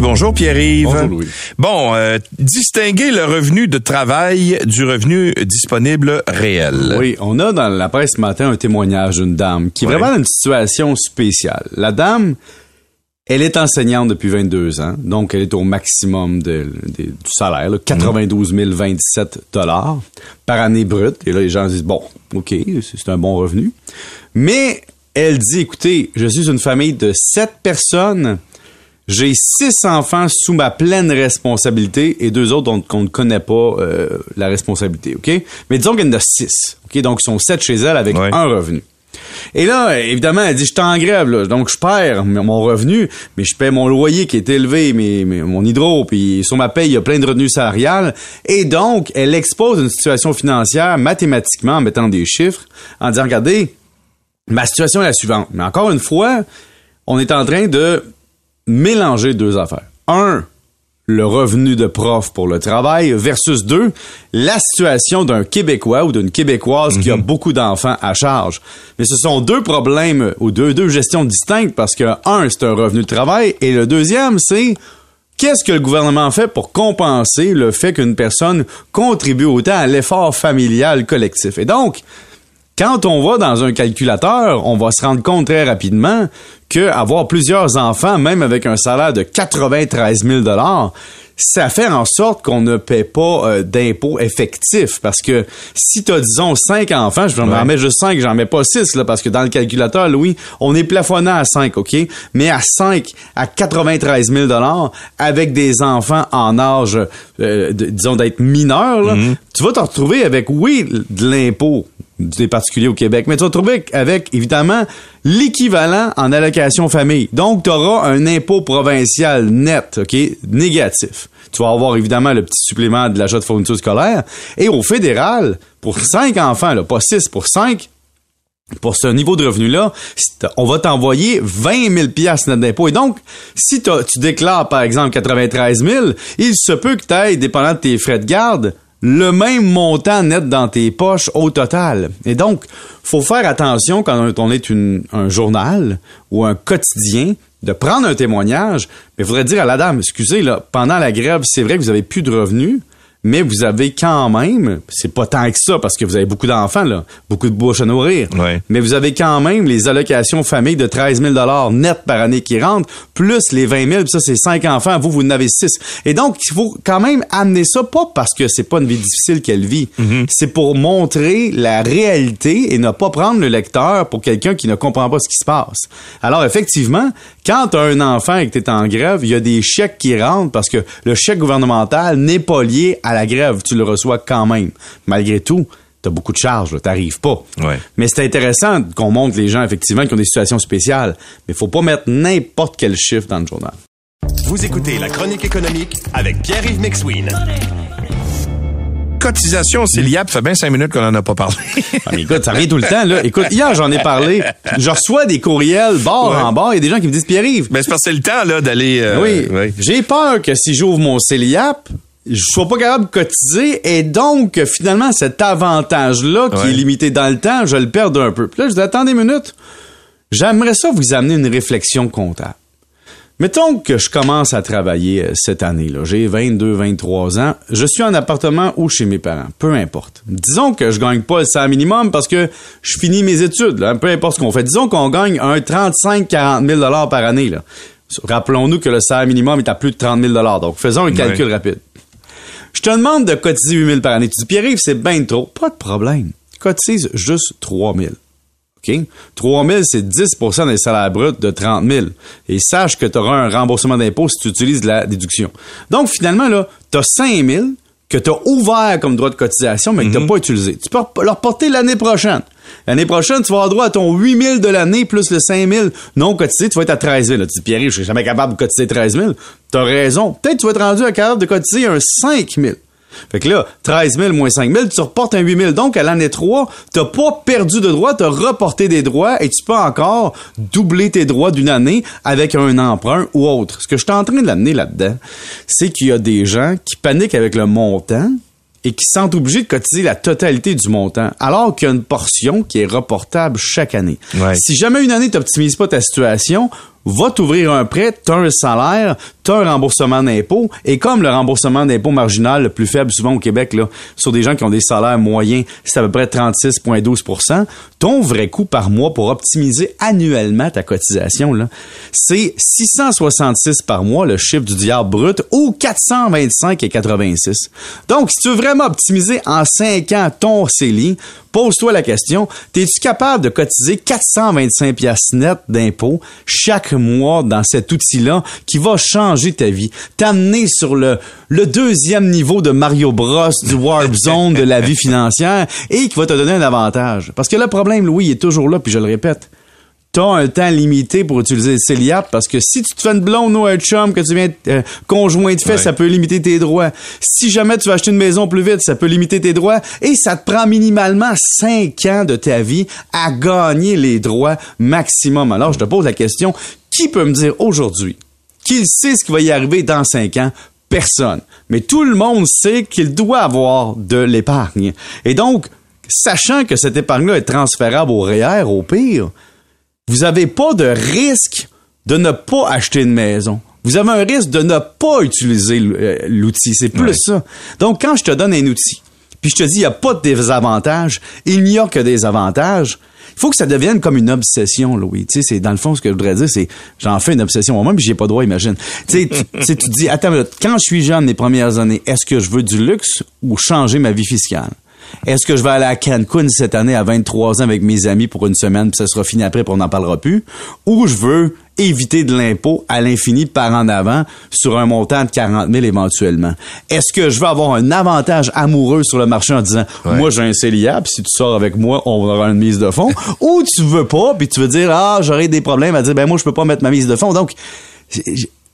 Bonjour Pierre-Yves. Bonjour, Louis. Bon, euh, distinguer le revenu de travail du revenu disponible réel. Oui, on a dans la presse ce matin un témoignage d'une dame qui est vraiment dans une situation spéciale. La dame, elle est enseignante depuis 22 ans, donc elle est au maximum de- de- du salaire, là, 92 027 dollars par année brute. Et là, les gens disent, bon, OK, c'est c'est un bon revenu. Mais elle dit, écoutez, je suis une famille de sept personnes. J'ai six enfants sous ma pleine responsabilité et deux autres dont on ne connaît pas euh, la responsabilité, OK? Mais disons qu'il y en a six, OK? Donc, ils sont sept chez elle avec Ouais. un revenu. Et là, évidemment, elle dit, je suis en grève, là, donc je perds mon revenu, mais je paie mon loyer qui est élevé, mes- mes- mon hydro, puis sur ma paye, il y a plein de revenus salariales. Et donc, elle expose une situation financière mathématiquement en mettant des chiffres, en disant, regardez, ma situation est la suivante. Mais encore une fois, on est en train de mélanger deux affaires. Un, le revenu de prof pour le travail versus deux, la situation d'un Québécois ou d'une Québécoise qui a beaucoup d'enfants à charge. Mais ce sont deux problèmes ou deux, deux gestions distinctes parce que un, c'est un revenu de travail et le deuxième, c'est Qu'est-ce que le gouvernement fait pour compenser le fait qu'une personne contribue autant à l'effort familial collectif? Et donc, quand on va dans un calculateur, on va se rendre compte très rapidement que avoir plusieurs enfants, même avec un salaire de 93 000 ça fait en sorte qu'on ne paie pas euh, d'impôts effectifs. Parce que si tu as, disons, cinq enfants, je vais en mettre juste cinq, j'en mets pas six, là, parce que dans le calculateur, Louis, on est plafonnant à 5, OK? Mais à 5, à 93 000 avec des enfants en âge, euh, de- disons, d'être mineurs, là, tu vas te retrouver avec, oui, de l'impôt des particuliers au Québec, mais tu vas te retrouver avec, évidemment, l'équivalent en allocation famille. Donc, tu auras un impôt provincial net, OK, négatif. Tu vas avoir, évidemment, le petit supplément de l'achat de fournitures scolaires. Et au fédéral, pour cinq enfants, là, pas six, pour cinq, pour ce niveau de revenu-là, on va t'envoyer 20 000 piastres net d'impôt. Et donc, si tu déclares, par exemple, 93 000, il se peut que tu ailles, dépendant de tes frais de garde, le même montant net dans tes poches au total. Et donc, faut faire attention quand on est un journal ou un quotidien de prendre un témoignage, mais il faudrait dire à la dame, excusez, là, pendant la grève, c'est vrai que vous avez plus de revenus, mais vous avez quand même, c'est pas tant que ça parce que vous avez beaucoup d'enfants, là, beaucoup de bouches à nourrir, Ouais. mais vous avez quand même les allocations famille de 13 000 net par année qui rentrent, plus les 20 000, puis ça c'est 5 enfants, vous, vous en avez 6. Et donc, il faut quand même amener ça, pas parce que c'est pas une vie difficile qu'elle vit, c'est pour montrer la réalité et ne pas prendre le lecteur pour quelqu'un qui ne comprend pas ce qui se passe. Alors, effectivement, quand tu as un enfant et que tu es en grève, il y a des chèques qui rentrent parce que le chèque gouvernemental n'est pas lié à la grève. Tu le reçois quand même. Malgré tout, tu as beaucoup de charges, tu n'arrives pas. Ouais. Mais c'est intéressant qu'on montre les gens, effectivement, qui ont des situations spéciales. Mais faut pas mettre n'importe quel chiffre dans le journal. Vous écoutez la chronique économique avec Pierre-Yves McSween. Cotisation CELIAP, ça fait bien cinq minutes qu'on en a pas parlé. Ah, mais écoute, ça revient tout le temps, là. Écoute, hier, j'en ai parlé. Je reçois des courriels bord Ouais. en bord. Il y a des gens qui me disent, Pierre-Yves, Ben, c'est parce que c'est le temps, là, d'aller... euh, oui, ouais. j'ai peur que si j'ouvre mon CELIAP, je sois pas capable de cotiser et donc, finalement, cet avantage-là, qui Ouais. est limité dans le temps, je le perde un peu. Puis là, je dis, attendez une minute. J'aimerais ça vous amener une réflexion comptable. Mettons que je commence à travailler euh, cette année-là. J'ai 22, 23 ans. Je suis en appartement ou chez mes parents. Peu importe. Disons que je gagne pas le salaire minimum parce que je finis mes études. Là. Peu importe ce qu'on fait. Disons qu'on gagne un 35, 40 000 par année. Là. Rappelons-nous que le salaire minimum est à plus de 30 000 Donc, faisons un calcul rapide. Je te demande de cotiser 8 000 par année. Tu dis, Pierre-Yves, c'est bien trop. Pas de problème. Cotise juste 3 000. OK? 3 000, c'est 10% des salaires bruts de 30 000. Et sache que tu auras un remboursement d'impôt si tu utilises la déduction. Donc, finalement, là, tu as 5 000 que tu as ouvert comme droit de cotisation, mais que tu n'as pas utilisé. Tu peux le reporter l'année prochaine. L'année prochaine, tu vas avoir droit à ton 8 000 de l'année plus le 5 000 non cotisé, tu vas être à 13 000. Là, tu dis, Pierre, je suis jamais capable de cotiser 13 000. Tu as raison. Peut-être que tu vas être rendu à capable de cotiser un 5 000. Fait que là, 13 000 moins 5 000, tu reportes un 8 000. Donc, à l'année 3, t'as pas perdu de droits, t'as reporté des droits et tu peux encore doubler tes droits d'une année avec un emprunt ou autre. Ce que je suis en train de l'amener là-dedans, c'est qu'il y a des gens qui paniquent avec le montant et qui sont obligés de cotiser la totalité du montant, alors qu'il y a une portion qui est reportable chaque année. Ouais. Si jamais une année, tu n'optimises pas ta situation, va t'ouvrir un prêt, tu as un salaire, un remboursement d'impôt, et comme le remboursement d'impôt marginal le plus faible souvent au Québec, là, sur des gens qui ont des salaires moyens, c'est à peu près 36,12% ton vrai coût par mois pour optimiser annuellement ta cotisation, là, c'est 666 par mois, le chiffre du diable brut, ou 425,86. Donc, si tu veux vraiment optimiser en 5 ans ton CELI, pose-toi la question, es-tu capable de cotiser 425 pièces net d'impôt chaque mois dans cet outil-là qui va changer ta vie, t'amener sur le, le deuxième niveau de Mario Bros du Warp Zone de la vie financière et qui va te donner un avantage. Parce que le problème, Louis, il est toujours là, puis je le répète t'as un temps limité pour utiliser le CELIAP parce que si tu te fais une blonde ou un chum que tu viens euh, conjoint de fait, Ouais. ça peut limiter tes droits. Si jamais tu vas acheter une maison plus vite, ça peut limiter tes droits et ça te prend minimalement 5 ans de ta vie à gagner les droits maximum. Alors, je te pose la question, qui peut me dire aujourd'hui qu'il sait ce qui va y arriver dans 5 ans? Personne. Mais tout le monde sait qu'il doit avoir de l'épargne. Et donc, sachant que cette épargne-là est transférable au REER, au pire, vous n'avez pas de risque de ne pas acheter une maison. Vous avez un risque de ne pas utiliser euh, l'outil. C'est plus Ouais. ça. Donc, quand je te donne un outil, puis je te dis, il n'y a pas de désavantages, il n'y a que des avantages, faut que ça devienne comme une obsession, Louis. Tu sais, c'est, dans le fond, ce que je voudrais dire, c'est, j'en fais une obsession moi-même, puis j'ai pas droit, imagine. Tu sais, tu- dis, attends, quand je suis jeune, les premières années, est-ce que je veux du luxe ou changer ma vie fiscale? Est-ce que je vais aller à Cancun cette année à 23 ans avec mes amis pour une semaine, puis ça sera fini après, puis on n'en parlera plus? Ou je veux éviter de l'impôt à l'infini par en avant sur un montant de 40 000 éventuellement? Est-ce que je veux avoir un avantage amoureux sur le marché en disant, Ouais. moi j'ai un CELIA, puis si tu sors avec moi, on aura une mise de fonds? Ou tu veux pas, puis tu veux dire, ah, j'aurai des problèmes à dire, ben moi je peux pas mettre ma mise de fonds. Donc,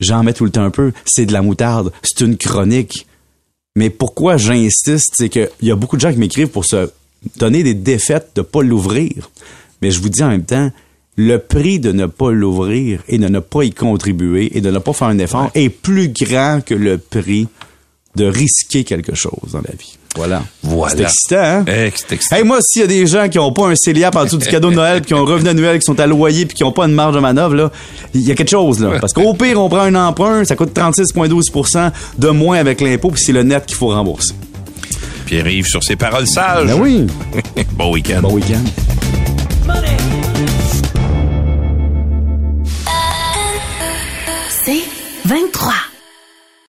j'en mets tout le temps un peu. C'est de la moutarde. C'est une chronique. Mais pourquoi j'insiste, c'est qu'il y a beaucoup de gens qui m'écrivent pour se donner des défaites de pas l'ouvrir. Mais je vous dis en même temps, le prix de ne pas l'ouvrir et de ne pas y contribuer et de ne pas faire un effort est plus grand que le prix de risquer quelque chose dans la vie. Voilà. Voilà. C'est excitant, hein? Eh, c'est excitant. Hey, moi, s'il y a des gens qui ont pas un CELIAP en dessous du cadeau de Noël, puis qui ont un revenu annuel, qui sont à loyer, puis qui ont pas une marge de manœuvre, là, il y a quelque chose, là. Parce qu'au pire, on prend un emprunt, ça coûte 36,12 de moins avec l'impôt, puis c'est le net qu'il faut rembourser. Pierre-Yves sur ses paroles sages. Ben oui. bon week-end. Bon week-end. 23.